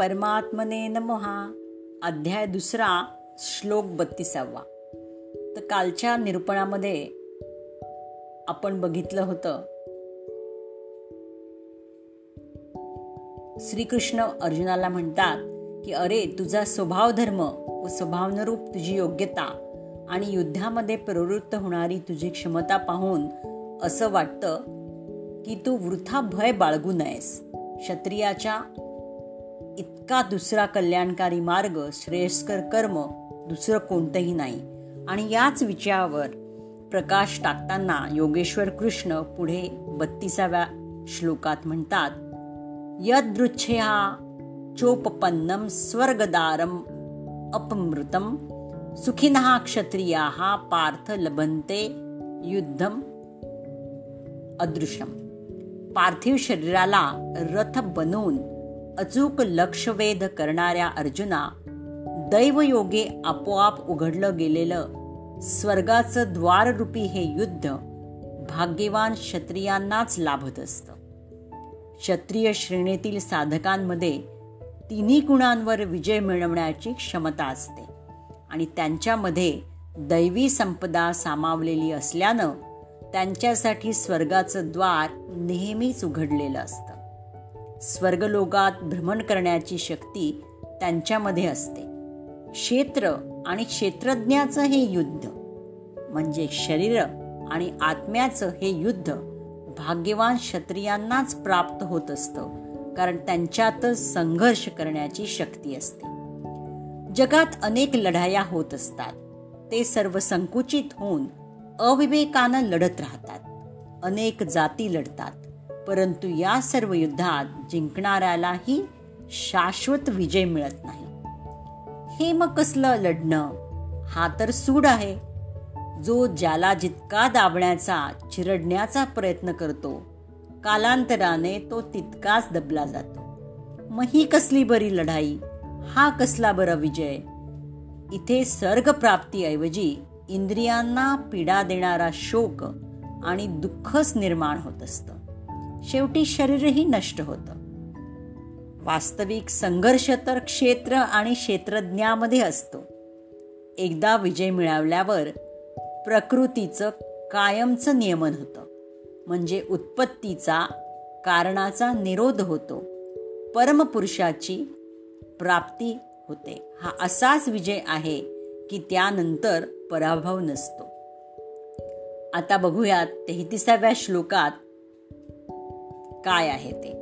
परमात्मने नमहा. अध्याय दुसरा श्लोक बत्तीसावा. तर कालच्या निरूपणामध्ये आपण बघितलं होतं. श्रीकृष्ण अर्जुनाला म्हणतात की अरे तुझा स्वभाव धर्म व स्वभावनरूप तुझी योग्यता आणि युद्धामध्ये प्रवृत्त होणारी तुझी क्षमता पाहून असं वाटतं की तू वृथा भय बाळगू नयेस. क्षत्रियाच्या इतका दुसरा कल्याणकारी मार्ग श्रेयस्कर कर्म दुसरं कोणतंही नाही. आणि याच विषयावर प्रकाश टाकताना योगेश्वर कृष्ण पुढे बत्तीसाव्या श्लोकात म्हणतात यदृच्छया चोपपन्नम स्वर्गदारम अपमृतम सुखिनः क्षत्रिया पार्थ लभंते युद्धम अदृश्यम. पार्थिव शरीराला रथ बनवून अचूक लक्षवेध करणाऱ्या अर्जुना दैवयोगे आपोआप उघडलं गेलेलं स्वर्गाचं द्वाररूपी हे युद्ध भाग्यवान क्षत्रियांनाच लाभत असतं. क्षत्रिय श्रेणीतील साधकांमध्ये तिन्ही गुणांवर विजय मिळवण्याची क्षमता असते आणि त्यांच्यामध्ये दैवी संपदा सामावलेली असल्यानं त्यांच्यासाठी स्वर्गाचं द्वार नेहमीच उघडलेलं असतं. स्वर्गलोकात भ्रमण करण्याची शक्ती त्यांच्यामध्ये असते. क्षेत्र आणि क्षेत्रज्ञाचं हे युद्ध म्हणजे शरीर आणि आत्म्याचं हे युद्ध भाग्यवान क्षत्रियांनाच प्राप्त होत असतं कारण त्यांच्यातच संघर्ष करण्याची शक्ती असते. जगात अनेक लढाया होत असतात. ते सर्व संकुचित होऊन अविवेकानं लढत राहतात. अनेक जाती लढतात. परंतु या सर्व युद्धात जिंकणाऱ्यालाही शाश्वत विजय मिळत नाही. हे मग कसलं लढणं? हा तर सूड आहे. जो ज्याला जितका दाबण्याचा चिरडण्याचा प्रयत्न करतो कालांतराने तो तितकाच दबला जातो. मग ही कसली बरी लढाई? हा कसला बरा विजय? इथे सर्ग प्राप्तीऐवजी इंद्रियांना पीडा देणारा शोक आणि दुःखच निर्माण होत असतं. शेवटी शरीरही नष्ट होतं. वास्तविक संघर्ष तर क्षेत्र आणि क्षेत्रज्ञामध्ये असतो. एकदा विजय मिळवल्यावर प्रकृतीचं कायमचं नियमन होतं. म्हणजे उत्पत्तीचा कारणाचा निरोध होतो. परमपुरुषाची प्राप्ती होते. हा असाच विजय आहे की त्यानंतर पराभव नसतो. आता बघूयात तेहतीसाव्या श्लोकात काय आहे ते?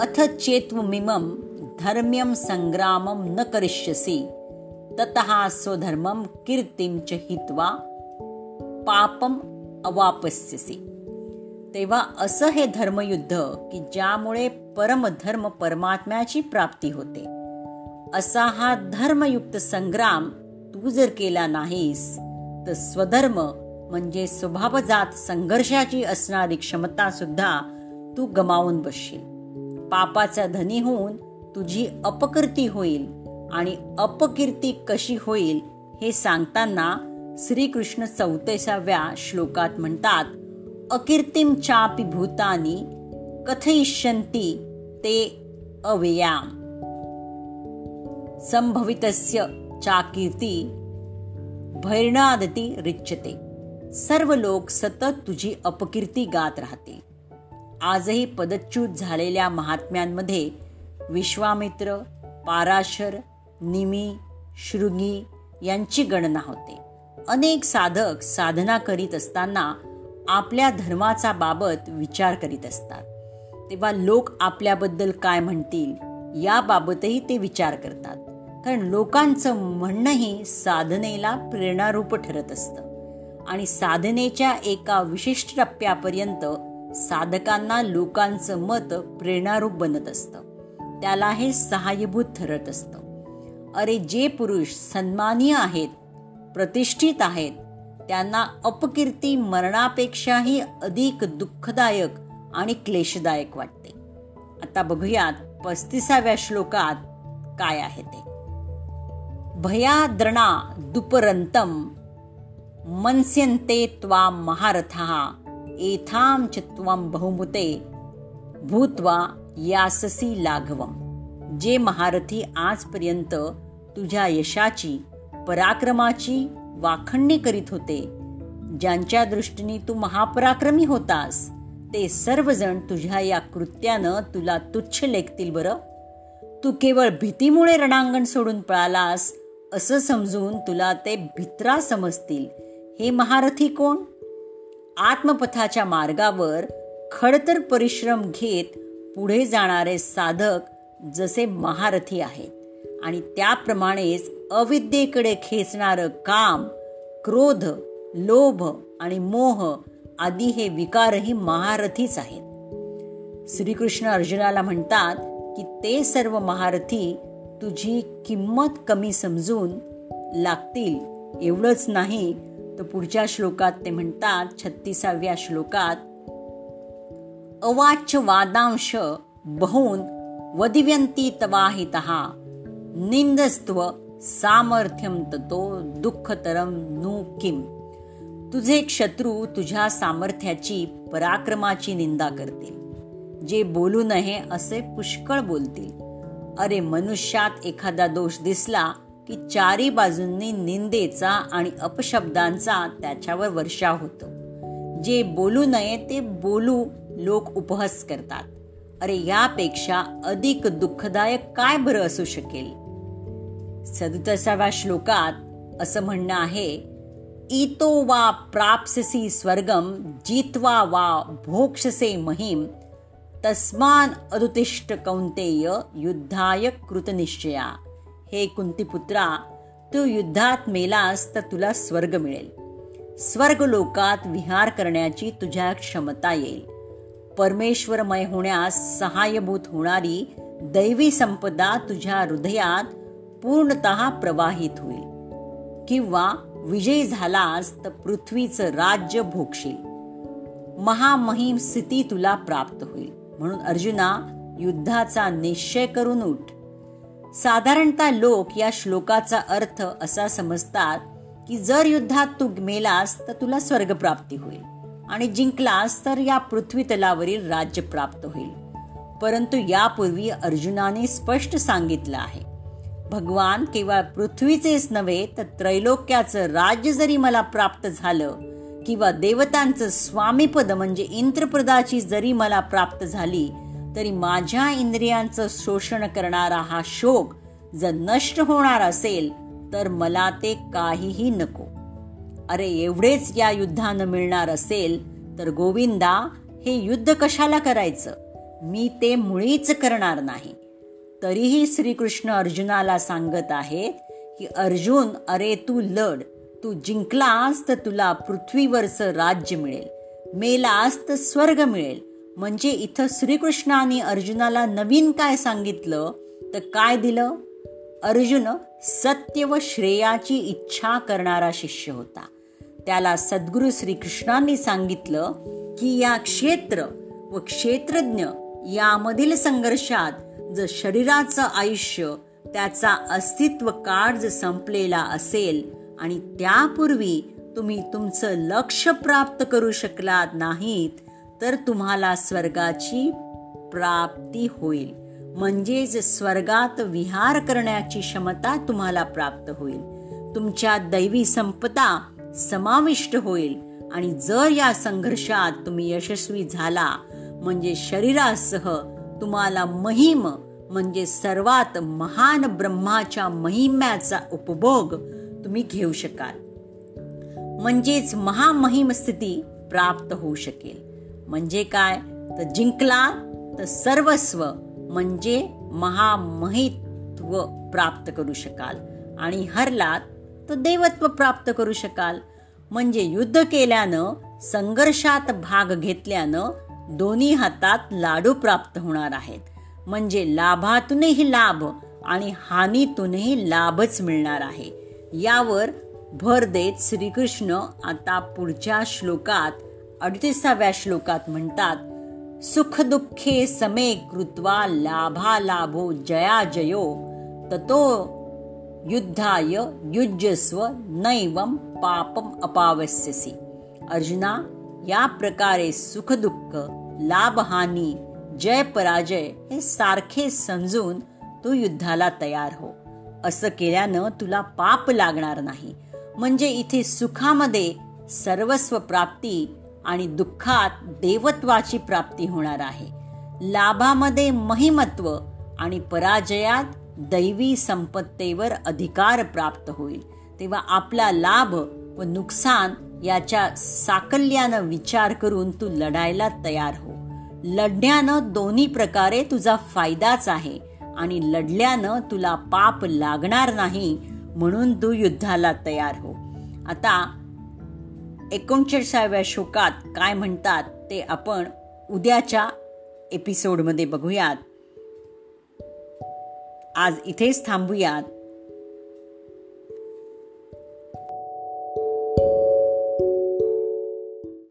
अथ चेत्वमिमं धर्म्यम संग्रामम न करिष्यसी ततः स्वधर्मम कीर्तिम च हित्वा पापम अवापस्यसी। तेव्हा असं हे धर्मयुद्ध की ज्यामुळे परमधर्म परमात्म्याची प्राप्ती होते। असा हा धर्मयुक्त संग्राम तू जर केला नाहीस तर स्वधर्म म्हणजे स्वभावजात संघर्षाची असणारी क्षमता सुद्धा तू गमावून बसशील. पापाचा धनी होऊन तुझी अपकीर्ती होईल आणि अपकीर्ती कशी होईल हे सांगताना श्रीकृष्ण चौतीसाव्या श्लोकात म्हणतात अकीर्तीम चापी भूतानी कथयिष्यंती ते अव्ययाम. संभवितस्य चाकीर्ती भैरणादती रिच्यते सर्व लोक सतत तुझी अपकीर्ती गात राहतील आजही पदच्युत झालेल्या महात्म्यांमध्ये विश्वामित्र पाराशर निमी शृंगी यांची गणना होते. अनेक साधक साधना करीत असताना आपल्या धर्माचा बाबत विचार करीत असतात. तेव्हा लोक आपल्याबद्दल काय म्हणतील याबाबतही ते विचार करतात. कारण लोकांचं म्हणणंही साधनेला प्रेरणारूप ठरत असतं. आणि साधनेच्या एका विशिष्ट टप्प्यापर्यंत साधकांना लोकांचं मत प्रेरणारूप बनत असतं. त्याला हे सहाय्यभूत ठरत असतं. अरे जे पुरुष सन्मानीय आहेत प्रतिष्ठित आहेत त्यांना अपकीर्ती मरणापेक्षाही अधिक दुःखदायक आणि क्लेशदायक वाटते. आता बघूयात पस्तीसाव्या श्लोकात काय आहे ते. भयाद्रणा दुपरंतम मनस्यन्ते त्वा महारथा एथाम चित्वम बहुमुते भूत्वा याससी लाघवम। जे महारथी आजपर्यंत तुझ्या यशाची पराक्रमाची वाखणणी करीत होते ज्यांच्या दृष्टीने तू महापराक्रमी होतास ते सर्वजण तुझ्या या कृत्यानं तुला तुच्छ लेखतील बरं? तू केवळ भीतीमुळे रणांगण सोडून पळालास असं समजून तुला ते भित्रा समजतील. हे महारथी कोण? आत्मपथाच्या मार्गावर खडतर परिश्रम घेत पुढे जाणारे साधक जसे महारथी आहेत. आणि त्याप्रमाणेच अविद्येकडे खेचणारं काम क्रोध लोभ आणि मोह आदी हे विकारही महारथीच आहेत. श्रीकृष्ण अर्जुनाला म्हणतात की ते सर्व महारथी तुझी किंमत कमी समजून लागतील एवढंच नाही तर पुढच्या श्लोकात ते म्हणतात छत्तीसाव्या श्लोकात अवाच्य वादांश बहून वदिव्यंती तवाहित निंदस्त्व सामर्थ्यम ततो दुःखतरम नु किम। तुझे शत्रू तुझ्या सामर्थ्याची पराक्रमाची निंदा करतील। जे बोलू नये असे पुष्कळ बोलतील। अरे मनुष्यात एखादा दोष दिसला की चारी बाजूंनी निंदेचा आणि अपशब्दांचा त्याच्यावर वर्षा होतो. जे बोलू नये ते बोलू लोक उपहास करतात. अरे यापेक्षा अधिक दुःखदायक काय बरं असू शकेल? सदुतसाव्या श्लोकात असं म्हणणं आहे इतो वा प्राप्ससी स्वर्गम जित्वा वा भोक्षसे महिम तस्मान अदुतिष्ट कौंतेय युद्धाय कृतनिश्चया। हे कुंतीपुत्रा तू युद्धात मेलास तर तुला स्वर्ग मिळेल. स्वर्ग लोकात विहार करण्याची तुझ्या क्षमता येईल. परमेश्वरमय होण्यास सहाय्यभूत होणारी दैवी संपदा तुझ्या हृदयात पूर्णत प्रवाहित होईल. किंवा विजयी झालास तर पृथ्वीचं राज्य भोगशील. महामहिम स्थिती तुला प्राप्त होईल. म्हणून अर्जुना युद्धाचा निश्चय करून उठ. साधारणतः लोक या श्लोकाचा अर्थ असा समजतात की जर युद्धात तू मेलास तर तुला स्वर्ग प्राप्ती होईल. आणि जिंकलास तर या पृथ्वी तलावरील राज्य प्राप्त होईल. परंतु यापूर्वी अर्जुनाने स्पष्ट सांगितलं आहे. भगवान केवळ पृथ्वीचेच नव्हे तर त्रैलोक्याचं राज्य जरी मला प्राप्त झालं किंवा देवतांचं स्वामीपद म्हणजे इंद्रप्रदाची जरी मला प्राप्त झाली तरी माझ्या इंद्रियांचं शोषण करणारा हा शोक जर नष्ट होणार असेल तर मला ते काहीही नको. अरे एवढेच या युद्धानं मिळणार असेल तर गोविंदा हे युद्ध कशाला करायचं? मी ते मुळीच करणार नाही. तरीही श्रीकृष्ण अर्जुनाला सांगत आहेत की अर्जुन अरे तू लढ. तू जिंकलास तर तुला पृथ्वीवरचं राज्य मिळेल. मेलास तर स्वर्ग मिळेल. म्हणजे इथं श्रीकृष्णाने अर्जुनाला नवीन काय सांगितलं? तर काय दिलं? अर्जुन सत्य व श्रेयाची इच्छा करणारा शिष्य होता. त्याला सद्गुरु श्रीकृष्णांनी सांगितलं की या क्षेत्र व क्षेत्रज्ञ यामधील संघर्षात जर शरीराचं आयुष्य त्याचा अस्तित्व काळ जर संपलेला असेल आणि त्यापूर्वी तुम्ही तुमचं लक्ष प्राप्त करू शकलात नाहीत तर तुम्हाला स्वर्गाची प्राप्ती होईल. म्हणजेच स्वर्गात विहार करण्याची क्षमता तुम्हाला प्राप्त होईल. तुमच्या दैवी संपदा समाविष्ट होईल आणि जर या संघर्षात तुम्ही यशस्वी झाला म्हणजे शरीरासह तुम्हाला महिम म्हणजे सर्वात महान ब्रह्माच्या महिम्याचा उपभोग तुम्ही घेऊ शकाल. म्हणजेच महामहिम स्थिती प्राप्त होऊ शकेल. म्हणजे काय? तर जिंकला तर सर्वस्व म्हणजे महामहित्व प्राप्त करू शकाल. आणि हरलात तर देवत्व प्राप्त करू शकाल. म्हणजे युद्ध केल्यानं संघर्षात भाग घेतल्यानं दोन्ही हातात लाडू प्राप्त होणार आहेत. म्हणजे लाभातूनही लाभ आणि हानीतूनही लाभच मिळणार आहे. यावर भर देत श्रीकृष्ण आता पुढच्या श्लोकात अडतीसाव्या श्लोकात म्हणतात सुख दुःखे समे कृत्वा लाभा लाभो जया जयो ततो युद्धाय युज्यस्व नैवम पापम अपावस्यसी। अर्जुना या प्रकारे सुख दुःख लाभहानी जय पराजय हे सारखे समजून तू युद्धाला तयार हो. असं केल्यानं तुला पाप लागणार नाही. म्हणजे इथे सुखामध्ये सर्वस्व प्राप्ती आणि दुःखात देवत्वाची प्राप्ती होणार आहे. लाभामध्ये महिमत्व आणि पराजयात दैवी संपत्तीवर अधिकार प्राप्त होईल. तेव्हा आपला लाभ व नुकसान याच्या साकल्यानं विचार करून तू लढायला तयार हो. लढण्यानं दोन्ही प्रकारे तुझा फायदाच आहे आणि लढल्यानं तुला पाप लागणार नाही म्हणून तू युद्धाला तयार हो. आता एकोणचाळीसाव्या शोकात काय म्हणतात ते आपण उद्याच्या एपिसोडमध्ये बघूयात. आज इथेच थांबूयात.